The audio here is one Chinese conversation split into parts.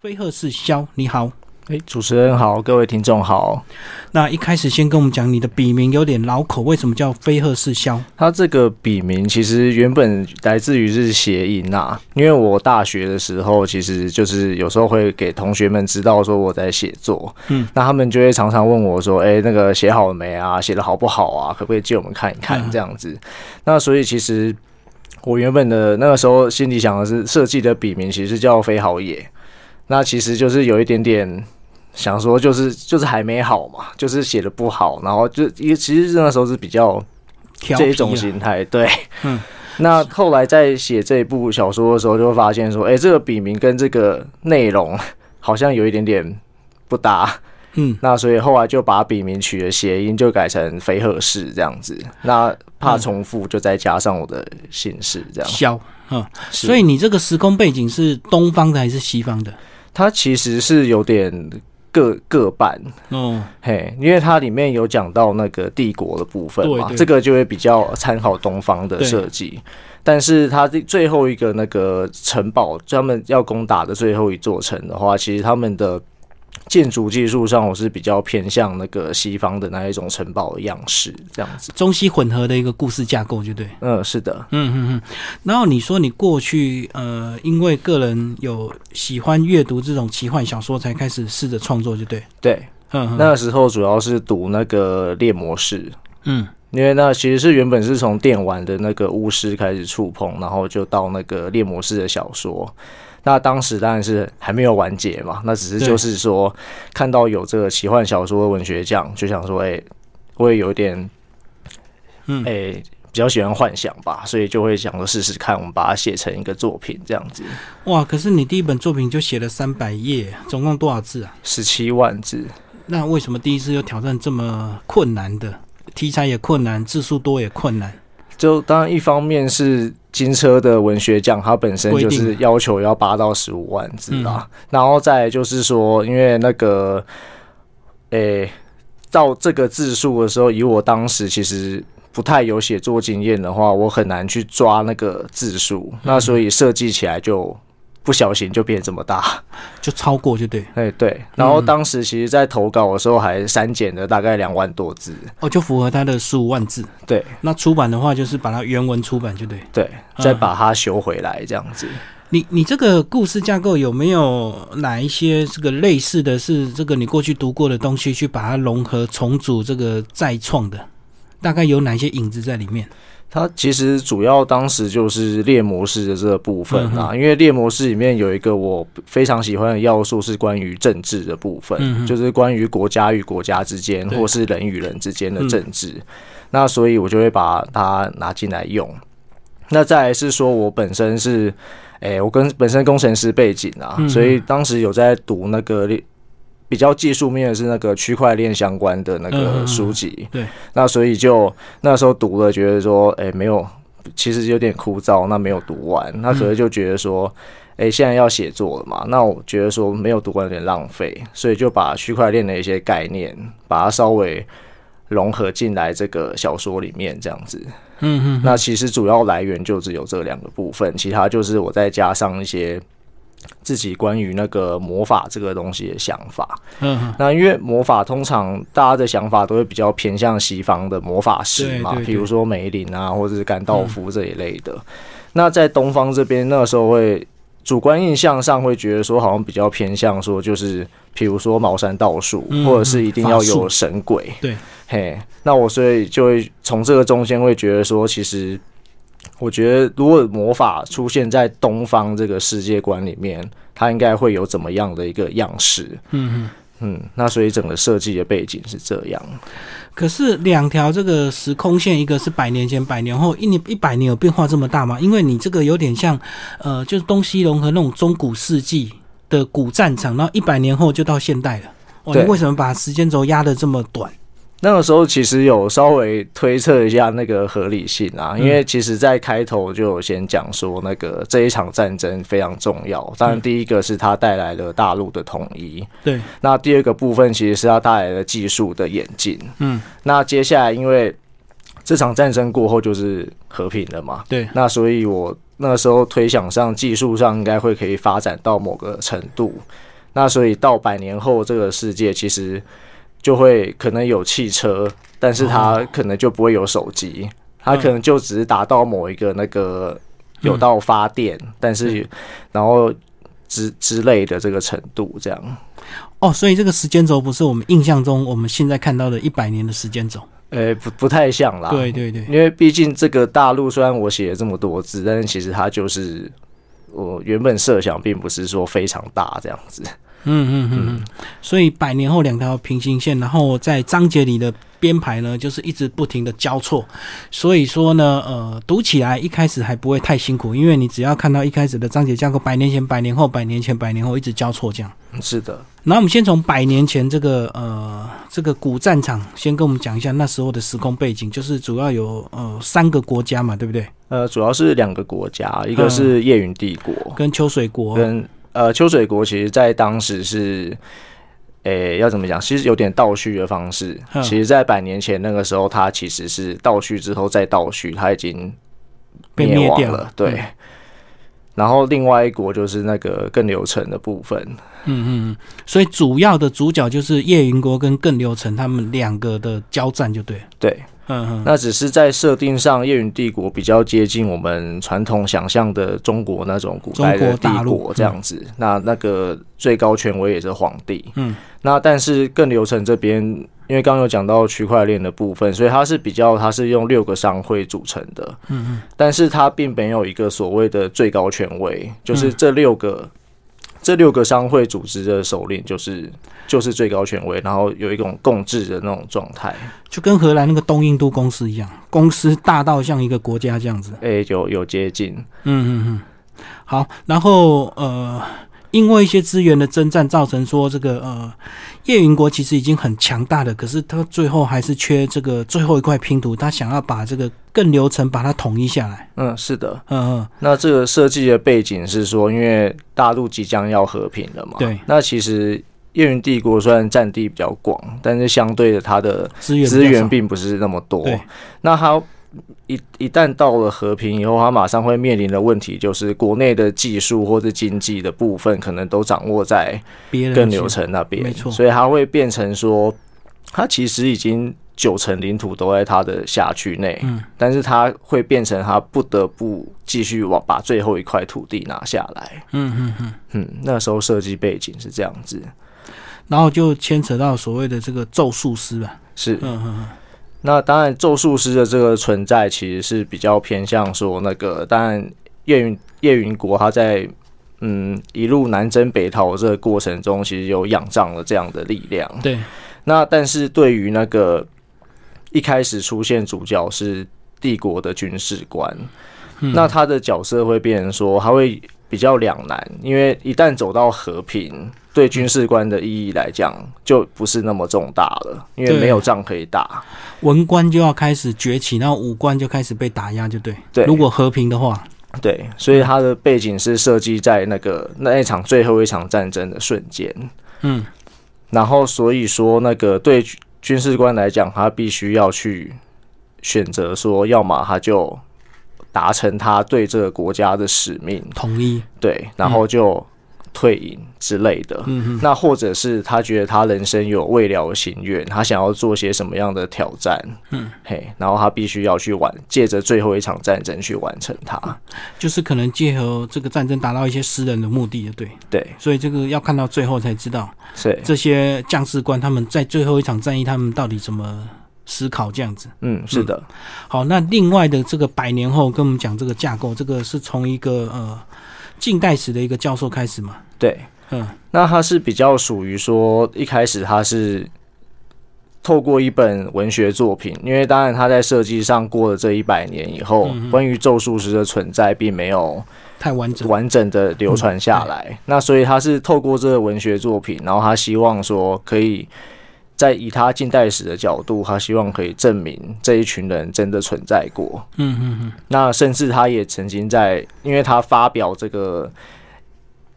飞鹤是肖，你好。哎，主持人好，各位听众好。那一开始先跟我们讲你的笔名有点老口，为什么叫飞鹤是肖？它这个笔名其实原本来自于是谐音呐，因为我大学的时候其实就是有时候会给同学们知道说我在写作，嗯，那他们就会常常问我说，哎，那个写好了没啊？写的好不好啊？可不可以借我们看一看这样子？那所以其实我原本的那个时候心里想的是设计的笔名其实叫飞豪野。那其实就是有一点点想说，就是就是还没好嘛，就是写的不好，然后就因为其实那时候是比较这一种心态，对，嗯。那后来在写这一部小说的时候，就会发现说，哎，这个笔名跟这个内容 好像有一点点不搭，嗯。那所以后来就把笔名取了谐音，就改成飞鹤氏这样子。那怕重复，就再加上我的姓氏这样。萧，嗯。所以你这个时空背景是东方的还是西方的？它其实是有点各各半。嗯，嘿，因为它里面有讲到那个帝国的部分嘛，这个就会比较参考东方的设计，但是它的最后一个那个城堡，他们要攻打的最后一座城的话，其实他们的。建筑技术上，我是比较偏向那个西方的那一种城堡的样式，这样子，中西混合的一个故事架构，就对。嗯，是的。嗯嗯嗯。然后你说你过去呃，因为个人有喜欢阅读这种奇幻小说，才开始试着创作，就对。对。嗯。那个时候主要是读那个猎魔士。嗯。因为那其实是原本是从电玩的那个巫师开始触碰，然后就到那个猎魔士的小说。那当时当然是还没有完结嘛，那只是就是说看到有这个奇幻小说的文学奖，就想说，哎，我也有点，嗯，哎，比较喜欢幻想吧，所以就会想说试试看，我们把它写成一个作品这样子。哇，可是你第一本作品就写了三百页，总共多少字啊？十七万字。那为什么第一次又挑战这么困难的题材也困难，字数多也困难？就当然一方面是。金车的文学奖，它本身就是要求要八到十五万字啦。然后再就是说，因为那个，诶，到这个字数的时候，以我当时其实不太有写作经验的话，我很难去抓那个字数，那所以设计起来就。不小心就变这么大，就超过就对，哎对，然后当时其实，在投稿的时候还删减了大概两万多字，哦，就符合他的十五万字，对。那出版的话，就是把它原文出版就对，对，再把它修回来这样子。你你这个故事架构有没有哪一些这个类似的是这个你过去读过的东西，去把它融合重组这个再创的？大概有哪些影子在里面？它其实主要当时就是猎魔式的这个部分啊，因为猎魔式里面有一个我非常喜欢的要素是关于政治的部分，就是关于国家与国家之间，或是人与人之间的政治。那所以我就会把它拿进来用。那再来是说我本身是，诶，我跟本身工程师背景啊，所以当时有在读那个猎。比较技术面的是那个区块链相关的那个书籍，对，那所以就那时候读了，觉得说，哎，没有，其实有点枯燥，那没有读完，那可能就觉得说，哎，现在要写作了嘛，那我觉得说没有读完有点浪费，所以就把区块链的一些概念，把它稍微融合进来这个小说里面，这样子，嗯嗯，那其实主要来源就只有这两个部分，其他就是我再加上一些。自己关于那个魔法这个东西的想法，嗯，那因为魔法通常大家的想法都会比较偏向西方的魔法师嘛，比如说梅林啊，或者是甘道夫这一类的。那在东方这边，那时候会主观印象上会觉得说，好像比较偏向说，就是比如说茅山道术，或者是一定要有神鬼，对，嘿，那我所以就会从这个中间会觉得说，其实。我觉得，如果魔法出现在东方这个世界观里面，它应该会有怎么样的一个样式？嗯嗯嗯。那所以整个设计的背景是这样。可是两条这个时空线，一个是百年前、百年后，一年一百年有变化这么大吗？因为你这个有点像，呃，就是东西融合那种中古世纪的古战场，然后一百年后就到现代了。哦，你为什么把时间轴压的这么短？那个时候其实有稍微推测一下那个合理性啊，因为其实在开头就有先讲说那个这一场战争非常重要。当然，第一个是它带来了大陆的统一，对。那第二个部分其实是它带来了技术的演进，嗯。那接下来因为这场战争过后就是和平了嘛。对，那所以我那时候推想上技术上应该会可以发展到某个程度。那所以到百年后，这个世界其实就会可能有汽车，但是它可能就不会有手机，它可能就只是达到某一个那个有到发电，但是然后之之类的这个程度这样。哦，所以这个时间轴不是我们印象中我们现在看到的一百年的时间轴。呃，不不太像啦。对对对，因为毕竟这个大陆虽然我写了这么多字，但是其实它就是我原本设想，并不是说非常大这样子。嗯嗯嗯嗯，所以百年后两条平行线，然后在章节里的编排呢，就是一直不停的交错。所以说呢，呃，读起来一开始还不会太辛苦，因为你只要看到一开始的章节架构，百年前、百年后、百年前、百年后一直交错这样。是的。那我们先从百年前这个呃这个古战场先跟我们讲一下那时候的时空背景，就是主要有呃三个国家嘛，对不对？呃，主要是两个国家，一个是叶云帝国跟秋水国跟。呃，秋水国其实，在当时是，诶，要怎么讲？其实有点倒叙的方式。其实，在百年前那个时候，它其实是倒叙之后再倒叙，它已经灭亡了。对。然后，另外一国就是那个更流程的部分。嗯嗯。所以，主要的主角就是叶云国跟更流程他们两个的交战，就对。对。嗯，那只是在设定上，叶云帝国比较接近我们传统想象的中国那种古代的帝国这样子。那那个最高权威也是皇帝。嗯，那但是更流程这边，因为刚刚有讲到区块链的部分，所以它是比较，它是用六个商会组成的。嗯嗯，但是它并没有一个所谓的最高权威，就是这六个。这六个商会组织的首领就是就是最高权威，然后有一种共治的那种状态，就跟荷兰那个东印度公司一样，公司大到像一个国家这样子。哎，有有接近，嗯嗯嗯。好，然后呃。因为一些资源的征战，造成说这个呃叶云国其实已经很强大了，可是他最后还是缺这个最后一块拼图，他想要把这个更流程把它统一下来。嗯，是的，嗯嗯。那这个设计的背景是说，因为大陆即将要和平了嘛。对。那其实叶云帝国虽然占地比较广，但是相对的它的资源资源并不是那么多。那它。一一旦到了和平以后，他马上会面临的问题就是国内的技术或者经济的部分，可能都掌握在更流程那边，没错。所以他会变成说，他其实已经九成领土都在他的辖区内，嗯，但是他会变成他不得不继续往把最后一块土地拿下来，嗯嗯嗯嗯。那时候设计背景是这样子，然后就牵扯到所谓的这个咒术师吧，是，嗯嗯嗯。那当然，咒术师的这个存在其实是比较偏向说那个，当然叶云叶云国他在嗯一路南征北讨这个过程中，其实有仰仗了这样的力量。对。那但是对于那个一开始出现主角是帝国的军事官，那他的角色会变成说他会比较两难，因为一旦走到和平。对军事官的意义来讲，就不是那么重大了，因为没有仗可以打，文官就要开始崛起，然后武官就开始被打压，就对。对，如果和平的话，对，所以它的背景是设计在那个那一场最后一场战争的瞬间。嗯，然后所以说，那个对军事官来讲，他必须要去选择说，要么他就达成他对这个国家的使命，统一，对，然后就。退隐之类的，嗯。那或者是他觉得他人生有未了的心愿，他想要做些什么样的挑战，嗯，嘿，然后他必须要去完，借着最后一场战争去完成它，就是可能结合这个战争达到一些私人的目的，对。对，所以这个要看到最后才知道，是这些将士官他们在最后一场战役他们到底怎么思考这样子，嗯，是的，好，那另外的这个百年后跟我们讲这个架构，这个是从一个呃。近代史的一个教授开始嘛？对，嗯，那他是比较属于说一开始他是透过一本文学作品，因为当然他在设计上过了这一百年以后，关于咒术师的存在并没有太完整。完整的流传下来，那所以他是透过这个文学作品，然后他希望说可以。在以他近代史的角度，他希望可以证明这一群人真的存在过。嗯嗯嗯。那甚至他也曾经在，因为他发表这个，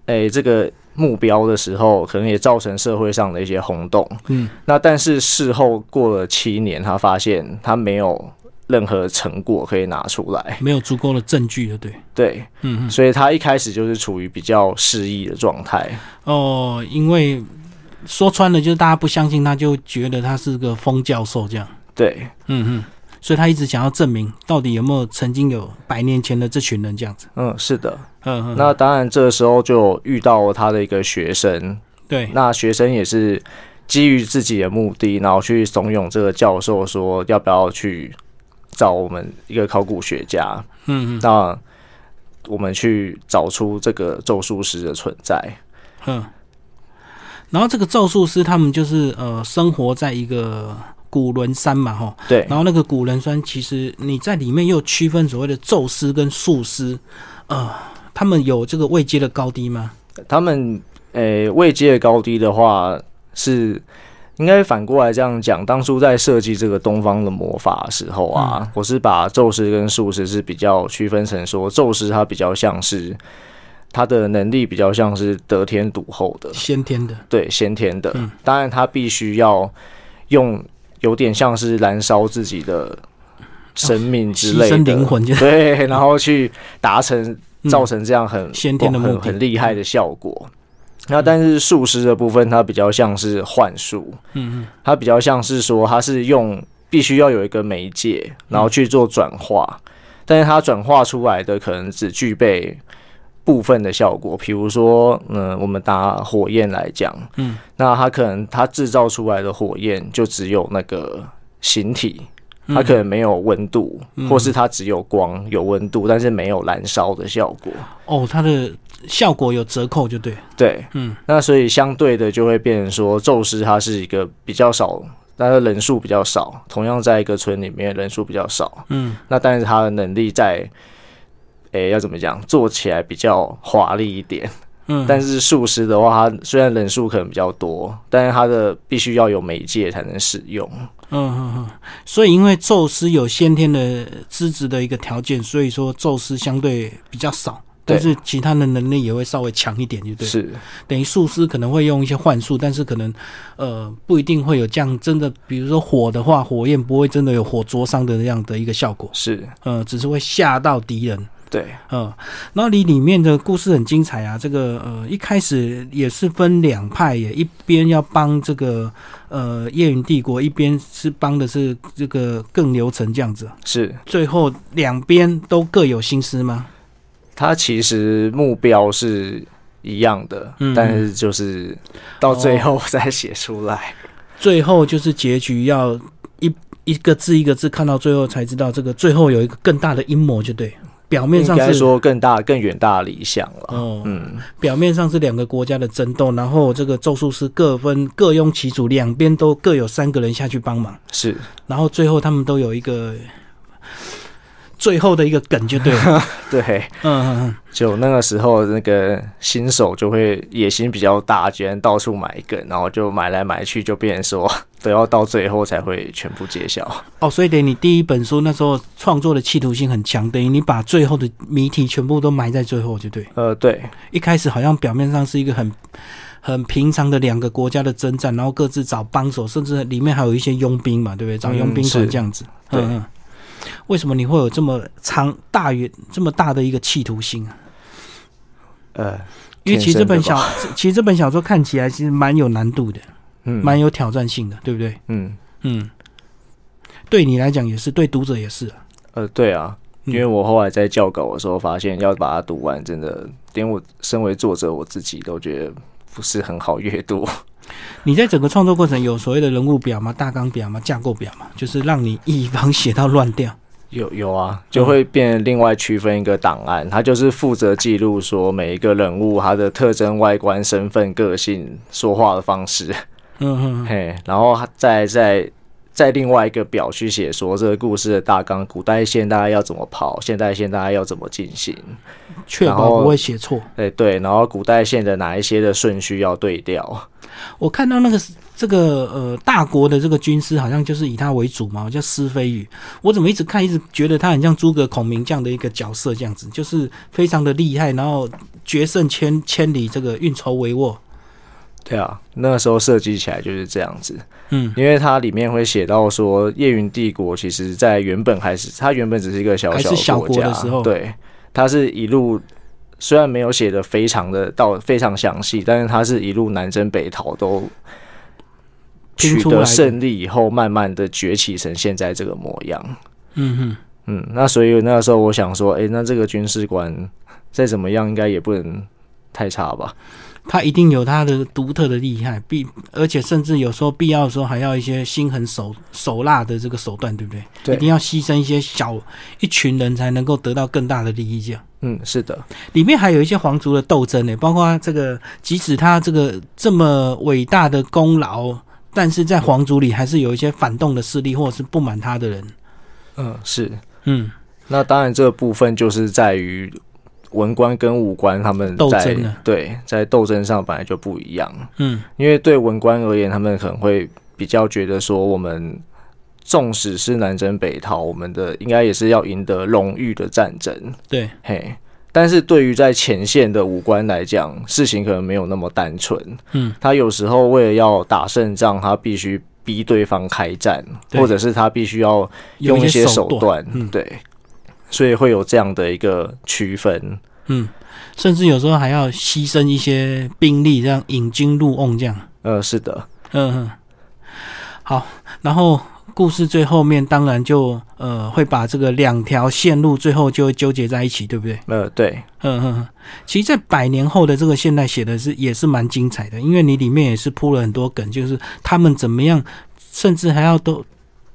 诶，这个目标的时候，可能也造成社会上的一些轰动。嗯。那但是事后过了七年，他发现他没有任何成果可以拿出来，没有足够的证据的，对，对，嗯嗯，所以他一开始就是处于比较失意的状态。哦，因为说穿了就是大家不相信他，就觉得他是个疯教授这样，对，嗯嗯，所以他一直想要证明到底有没有曾经有百年前的这群人这样子，嗯，是的。嗯嗯，那当然，这个时候就遇到他的一个学生，对，那学生也是基于自己的目的，然后去怂恿这个教授说要不要去找我们一个考古学家，嗯嗯。那我们去找出这个咒术师的存在。嗯，然后这个咒术师他们就是呃生活在一个古伦山嘛，哈，对然后那个古伦山其实你在里面又区分所谓的咒师跟术师，呃，他们有这个位阶的高低吗？他们呃、位阶的高低的话是。应该反过来这样讲，当初在设计这个东方的魔法的时候啊，我是把宙师跟术师是比较区分成说，宙师他比较像是他的能力比较像是得天独厚的，先天的，对先天的。嗯。当然他必须要用有点像是燃烧自己的生命之类的。牲灵魂，对，然后去达成造成这样很嗯先天的的很很厉害的效果。那但是术师的部分，它比较像是幻术，嗯嗯。它比较像是说它是用必须要有一个媒介，然后去做转化，但是它转化出来的可能只具备部分的效果。比如说，嗯，我们打火焰来讲，嗯，那它可能它制造出来的火焰就只有那个形体，嗯。它可能没有温度，或是它只有光有温度，但是没有燃烧的效果。哦，它的效果有折扣，就对，对，嗯，那所以相对的就会变成说，宙斯它是一个比较少，但是人数比较少，同样在一个村里面人数比较少，嗯。那但是他的能力在，诶、要怎么讲，做起来比较华丽一点。嗯，但是术师的话，他虽然人数可能比较多，但是他的必须要有媒介才能使用。嗯嗯嗯，所以因为宙斯有先天的资质的一个条件，所以说宙斯相对比较少，但是其他的能力也会稍微强一点，就对。是，等于术师可能会用一些幻术，但是可能呃不一定会有这样真的，比如说火的话，火焰不会真的有火灼伤的这样的一个效果，是，呃，只是会吓到敌人。对，嗯，然后里里面的故事很精彩啊，这个呃一开始也是分两派耶，一边要帮这个呃夜云帝国，一边是帮的是这个更流程这样子，是。最后两边都各有心思吗？他其实目标是一样的，嗯但是就是到最后再写出来。最后就是结局要一一个字一个字看到最后才知道，这个最后有一个更大的阴谋，就对。表面上是该说更大、更远大的理想了。哦，嗯，表面上是两个国家的争斗，然后这个咒术师各分各拥其主，两边都各有三个人下去帮忙，是。然后最后他们都有一个最后的一个梗，就对了。对。嗯嗯就那个时候，那个新手就会野心比较大，居然到处买梗，然后就买来买去，就变成说 都要到最后才会全部揭晓。哦，所以等于你第一本书那时候创作的企图性很强，等于你把最后的谜题全部都埋在最后，就对。呃，对，一开始好像表面上是一个很很平常的两个国家的征战，然后各自找帮手，甚至里面还有一些佣兵嘛，对不对？找佣兵团是这样子。对嗯嗯。为什么你会有这么长大远这么大的一个企图心啊？呃，因为其实这本小，其实这本小说看起来其实蛮有难度的，嗯，蛮有挑战性的，对不对？嗯，嗯，对你来讲也是，对读者也是啊。呃，对啊，嗯因为我后来在校稿的时候发现，要把它读完，真的连我身为作者我自己都觉得不是很好阅读。你在整个创作过程有所谓的人物表吗？大纲表吗？架构表吗？就是让你一方写到乱掉。有有啊，就会变另外区分一个档案，它就是负责记录说每一个人物他的特征、外观、身份、个性、说话的方式，嗯嗯嘿，然后再再再另外一个表去写说这个故事的大纲，古代线大概要怎么跑，现代线大概要怎么进行，确保不会写错。哎对，然后古代线的哪一些的顺序要对调，我看到那个这个呃大国的这个军师好像就是以他为主嘛，叫施飞宇。我怎么一直看一直觉得他很像诸葛孔明这样的一个角色，这样子就是非常的厉害，然后决胜千千里，这个运筹帷幄。对啊，那个时候设计起来就是这样子。嗯，因为它里面会写到说，叶云帝国其实在原本还是，它原本只是一个小还是小国家的时候对，它是一路虽然没有写的非常的到非常详细，但是他是一路南征北讨都取得胜利以后，慢慢的崛起成现在这个模样。嗯哼，嗯，那所以那个时候我想说，诶，那这个军事官再怎么样，应该也不能太差吧？他一定有他的独特的厉害，必而且甚至有时候必要的时候还要一些心狠手手辣的这个手段，对不对？对一定要牺牲一些小一群人才能够得到更大的利益，这样。嗯，是的，里面还有一些皇族的斗争呢，包括这个，即使他这个这么伟大的功劳，但是在皇族里还是有一些反动的势力，或者是不满他的人。嗯，是。嗯，那当然，这个部分就是在于文官跟武官他们在对在斗争上本来就不一样。嗯，因为对文官而言，他们可能会比较觉得说，我们纵使是南征北讨，我们的应该也是要赢得荣誉的战争。对，嘿，但是对于在前线的武官来讲，事情可能没有那么单纯。嗯，他有时候为了要打胜仗，他必须逼对方开战，或者是他必须要用一些手手段。嗯。对，所以会有这样的一个区分。嗯，甚至有时候还要牺牲一些兵力，这样引军入瓮，这样。呃，是的，嗯，哼，好，然后故事最后面当然就呃会把这个两条线路最后就会纠结在一起，对不对？呃，对，嗯嗯，嗯，其实，在百年后的这个现代写的是也是蛮精彩的，因为你里面也是铺了很多梗，就是他们怎么样，甚至还要都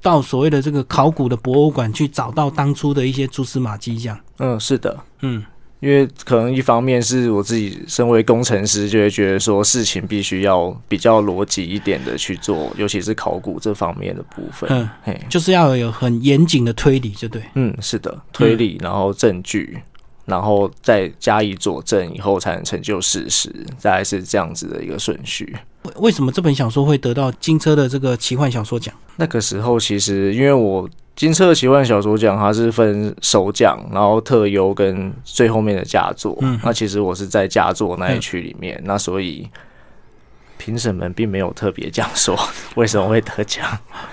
到所谓的这个考古的博物馆去找到当初的一些蛛丝马迹，这样。嗯，是的。嗯因为可能一方面是我自己身为工程师，就会觉得说事情必须要比较逻辑一点的去做，尤其是考古这方面的部分。嗯，嘿，就是要有很严谨的推理，就对。嗯，是的，推理，然后证据，然后再加以佐证以后，才能成就事实，大概是这样子的一个顺序。为为什么这本小说会得到金车的这个奇幻小说奖？那个时候其实因为我金车奇幻小说奖它是分首奖，然后特优跟最后面的佳作。嗯那其实我是在佳作那一区里面，那所以评审们并没有特别讲说 为什么会得奖，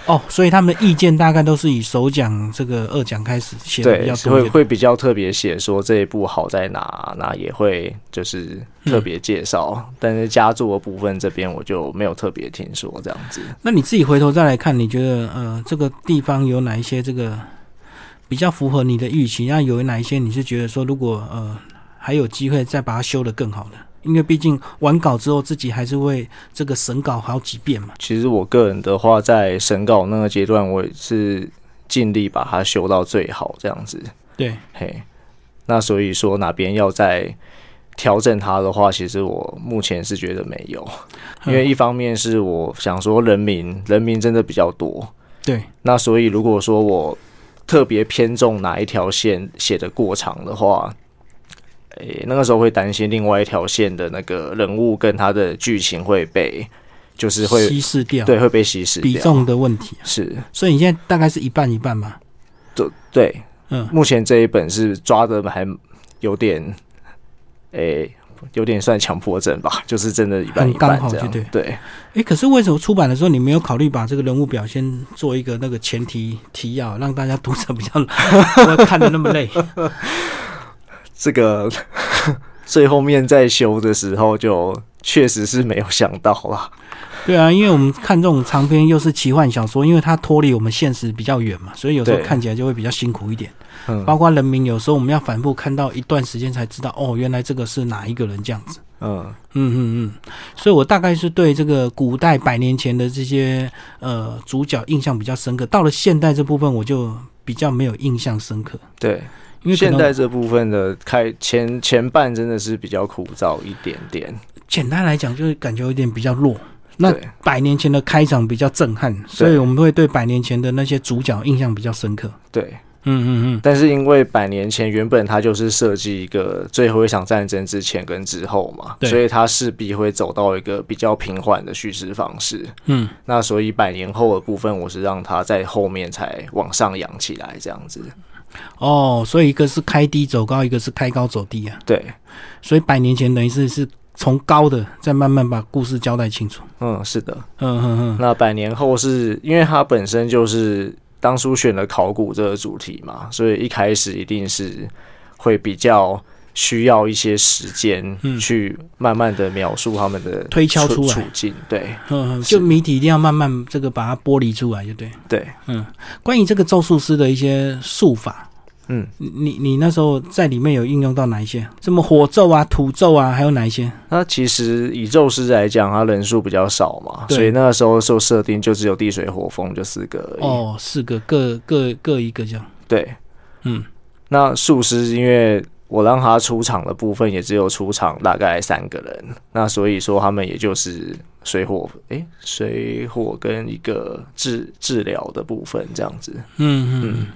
哦，所以他们的意见大概都是以首奖、这个二奖开始写的比对较，多一点。会会比较特别写说这一部好在哪，那也会就是特别介绍。但是佳作的部分这边我就没有特别听说这样子。那你自己回头再来看，你觉得呃这个地方有哪一些这个比较符合你的预期？那有哪一些你是觉得说如果呃还有机会再把它修得更好的？因为毕竟完稿之后自己还是会这个审稿好几遍嘛。其实我个人的话，在审稿那个阶段，我也是尽力把它修到最好这样子。对，嘿，那所以说哪边要再调整它的话，其实我目前是觉得没有，因为一方面是我想说人民人民真的比较多，对，那所以如果说我特别偏重哪一条线写的过长的话。诶、那个时候会担心另外一条线的那个人物跟他的剧情会被，就是会稀释掉，对会被稀释掉比重的问题。是，所以你现在大概是一半一半嘛？对对，嗯，目前这一本是抓的还有点，诶、有点算强迫症吧，就是真的一半一半这样。对对，诶，可是为什么出版的时候你没有考虑把这个人物表现做一个那个前提提要，让大家读者比较 不要看的那么累？这个 最后面在修的时候，就确实是没有想到啦。对啊，因为我们看这种长篇又是奇幻小说，因为它脱离我们现实比较远嘛，所以有时候看起来就会比较辛苦一点。嗯包括人名，有时候我们要反复看到一段时间才知道，哦，原来这个是哪一个人这样子。嗯，嗯嗯嗯，所以我大概是对这个古代百年前的这些呃主角印象比较深刻，到了现代这部分我就比较没有印象深刻，对。因为现代这部分的开前前半真的是比较枯燥一点点。简单来讲就是感觉有点比较弱。那百年前的开场比较震撼，所以我们会对百年前的那些主角印象比较深刻。对，嗯嗯嗯，但是因为百年前原本它就是设计一个最后一场战争之前跟之后嘛，所以它势必会走到一个比较平缓的叙事方式。嗯，那所以百年后的部分，我是让它在后面才往上扬起来，这样子。哦，所以一个是开低走高，一个是开高走低啊。对，所以百年前等于是是从高的再慢慢把故事交代清楚。嗯，是的。嗯嗯嗯。那百年后是因为它本身就是当初选了考古这个主题嘛，所以一开始一定是会比较需要一些时间去慢慢的描述他们的推敲出来处境。对，嗯，就谜底一定要慢慢这个把它剥离出来，就对。对，嗯，关于这个咒术师的一些术法。嗯，你你那时候在里面有应用到哪一些？什么火咒啊、土咒啊，还有哪一些？那其实以咒师来讲，他人数比较少嘛，所以那个时候受设定就只有地水火风就四个而已。哦，四个，各各各一个这样。对，嗯，那术师因为。我让他出场的部分也只有出场大概三个人，那所以说他们也就是水火，诶，水火跟一个治治疗的部分这样子。嗯嗯，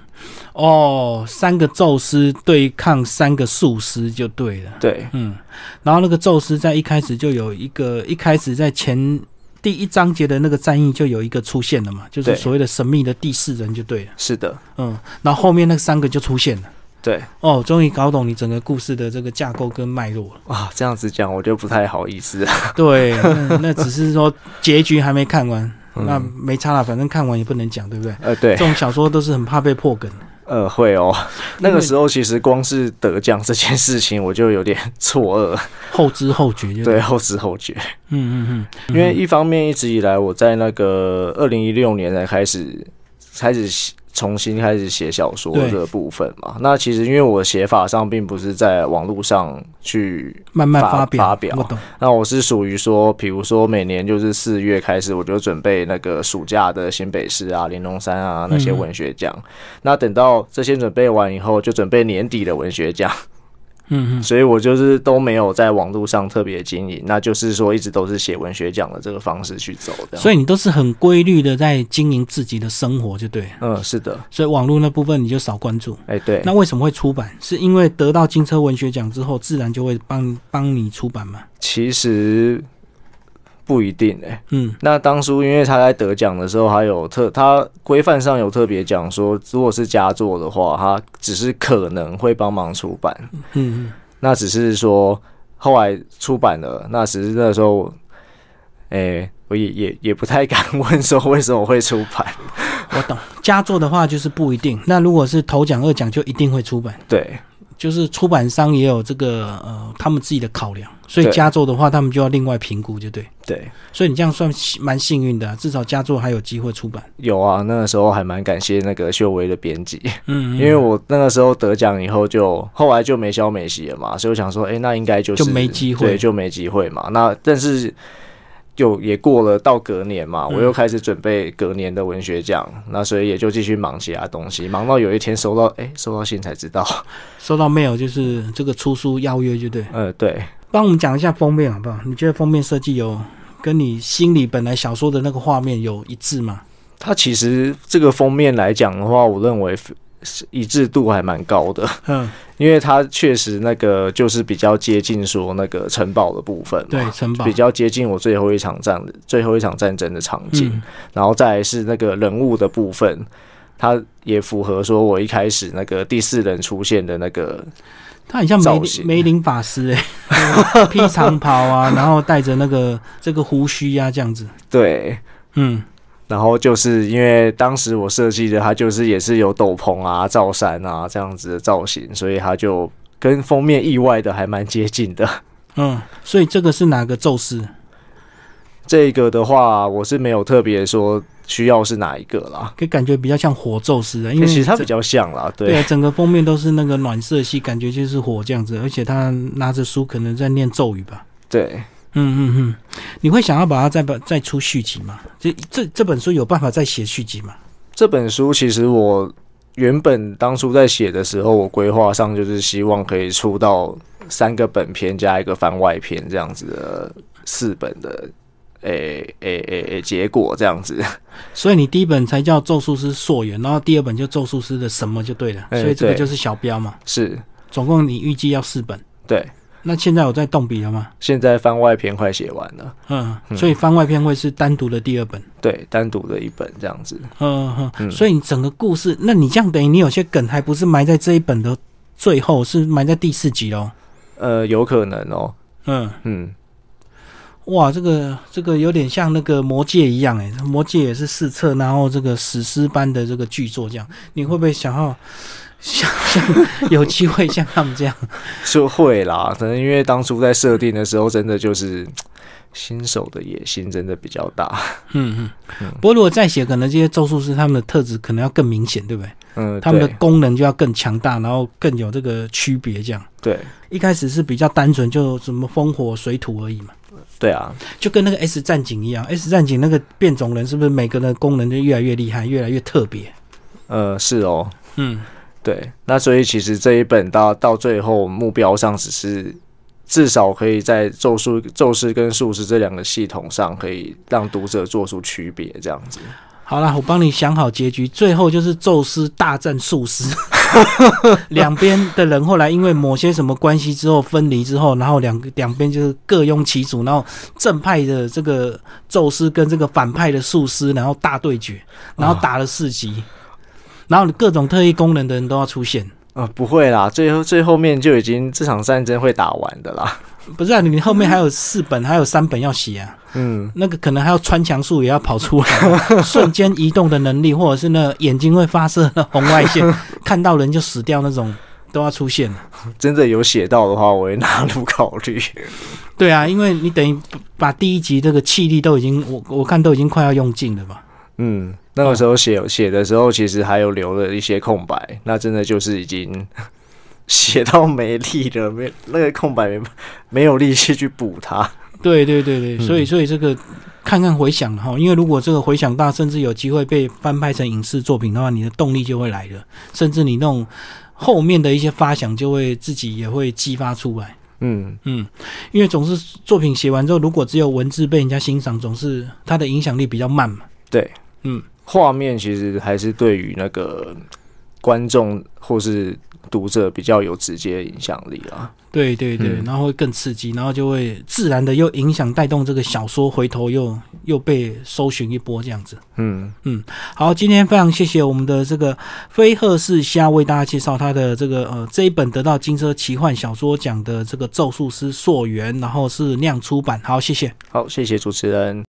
哦，三个宙斯对抗三个术师就对了。对，嗯，然后那个宙斯在一开始就有一个，一开始在前第一章节的那个战役就有一个出现了嘛，就是所谓的神秘的第四人就对了。是的，嗯，然后后面那三个就出现了。对哦，终于搞懂你整个故事的这个架构跟脉络了啊！这样子讲我就不太好意思。对，那只是说结局还没看完，那没差了，反正看完也不能讲，对不对？呃，对，这种小说都是很怕被破梗。呃，会哦。那个时候其实光是得奖这件事情，我就有点错愕，后知后觉。对，后知后觉。嗯嗯嗯。因为一方面一直以来我在那个二零一六年才开始开始。重新开始写小说这个部分嘛，那其实因为我写法上并不是在网络上去慢慢发表，发表。那我是属于说，比如说每年就是四月开始，我就准备那个暑假的新北市啊、玲珑山啊那些文学奖。那等到这些准备完以后，就准备年底的文学奖。嗯嗯，所以我就是都没有在网络上特别经营，那就是说一直都是写文学奖的这个方式去走的。所以你都是很规律的在经营自己的生活，就对。嗯，是的。所以网络那部分你就少关注。哎，对。那为什么会出版？是因为得到金车文学奖之后，自然就会帮帮你出版吗？其实。不一定哎，嗯，那当初因为他在得奖的时候，还有特他规范上有特别讲说，如果是佳作的话，他只是可能会帮忙出版，嗯嗯，那只是说后来出版了，那只是那时候，哎，我也也也不太敢问说为什么会出版。我懂，佳作的话就是不一定，那如果是头奖二奖就一定会出版，对。就是出版商也有这个呃，他们自己的考量，所以佳作的话，他们就要另外评估，就对。对，所以你这样算蛮幸运的，至少佳作还有机会出版。有啊，那个时候还蛮感谢那个秀薇的编辑，嗯，因为我那个时候得奖以后，就后来就没消没息了嘛，所以我想说，哎，那应该就是就没机会，对，就没机会嘛。那但是。就也过了到隔年嘛，我又开始准备隔年的文学奖，那所以也就继续忙其他东西，忙到有一天收到，哎，收到信才知道，收到 mail 就是这个出书邀约，就对，呃，对，帮我们讲一下封面好不好？你觉得封面设计有跟你心里本来小说的那个画面有一致吗？它其实这个封面来讲的话，我认为。一致度还蛮高的，嗯，因为它确实那个就是比较接近说那个城堡的部分，对，城堡。比较接近我最后一场战的最后一场战争的场景，然后再是那个人物的部分，它也符合说我一开始那个第四人出现的那个，他很像梅梅林法师哎，披长袍啊，然后带着那个这个胡须呀这样子，对，嗯。然后就是因为当时我设计的，它就是也是有斗篷啊、罩衫啊这样子的造型，所以它就跟封面意外的还蛮接近的。嗯，所以这个是哪个宙斯？这个的话，我是没有特别说需要是哪一个啦，给感觉比较像火宙斯的，因为其实它比较像啦。对，整个封面都是那个暖色系，感觉就是火这样子，而且他拿着书可能在念咒语吧。对。嗯嗯嗯，你会想要把它再把再出续集吗？这这这本书有办法再写续集吗？这本书其实我原本当初在写的时候，我规划上就是希望可以出到三个本片加一个番外篇这样子的四本的，诶诶诶诶，结果这样子。所以你第一本才叫《咒术师溯源》，然后第二本就《咒术师的什么》就对了。所以这个就是小标嘛。是，总共你预计要四本。对。那现在有在动笔了吗？现在番外篇快写完了，嗯，所以番外篇会是单独的第二本，对，单独的一本这样子，嗯嗯，所以你整个故事，那你这样等于你有些梗还不是埋在这一本的最后，是埋在第四集喽？呃，有可能哦，嗯。嗯，哇，这个这个有点像那个魔戒一样哎，魔戒也是四册，然后这个史诗般的这个巨作，这样。你会不会想要想 像有机会像他们这样？就会啦，可能因为当初在设定的时候，真的就是新手的野心真的比较大。嗯嗯。不过如果再写，可能这些咒术师他们的特质可能要更明显，对不对？嗯，他们的功能就要更强大，然后更有这个区别，这样。对一开始是比较单纯，就什么风火水土而已嘛，对啊，就跟那个 S 战警一样，S 战警那个变种人是不是每个人的功能就越来越厉害，越来越特别？呃，是哦，嗯，对，那所以其实这一本到到最后目标上只是至少可以在咒术、咒师跟术士这两个系统上，可以让读者做出区别，这样子。好了，我帮你想好结局，最后就是宙斯大战术师，两边的人后来因为某些什么关系之后分离之后，然后两个两边就是各拥其主，然后正派的这个宙斯跟这个反派的术师，然后大对决，然后打了四集，然后各种特异功能的人都要出现。呃，不会啦，最后最后面就已经这场战争会打完的啦。不是啊，你后面还有四本，还有三本要写啊。嗯，那个可能还要穿墙术也要跑出来，瞬间移动的能力，或者是那眼睛会发射的红外线，看到人就死掉那种都要出现。真的有写到的话，我会纳入考虑。对啊，因为你等于把第一集这个气力都已经，我我看都已经快要用尽了吧。嗯，那个时候写写的时候，其实还有留了一些空白，那真的就是已经 写到没力了，没那个空白没没有力气去补它。对对对对，所以所以这个看看回想哈，因为如果这个回想大，甚至有机会被翻拍成影视作品的话，你的动力就会来了，甚至你那种后面的一些发想就会自己也会激发出来。嗯，嗯，因为总是作品写完之后，如果只有文字被人家欣赏，总是它的影响力比较慢嘛。对，嗯，画面其实还是对于那个观众或是读者比较有直接影响力啊。对对对，嗯然后会更刺激，然后就会自然的又影响带动这个小说，回头又又被搜寻一波这样子。嗯嗯，好，今天非常谢谢我们的这个飞鹤是虾为大家介绍他的这个呃这一本得到金车奇幻小说奖的这个咒术师溯源，然后是亮出版。好，谢谢。好，谢谢主持人。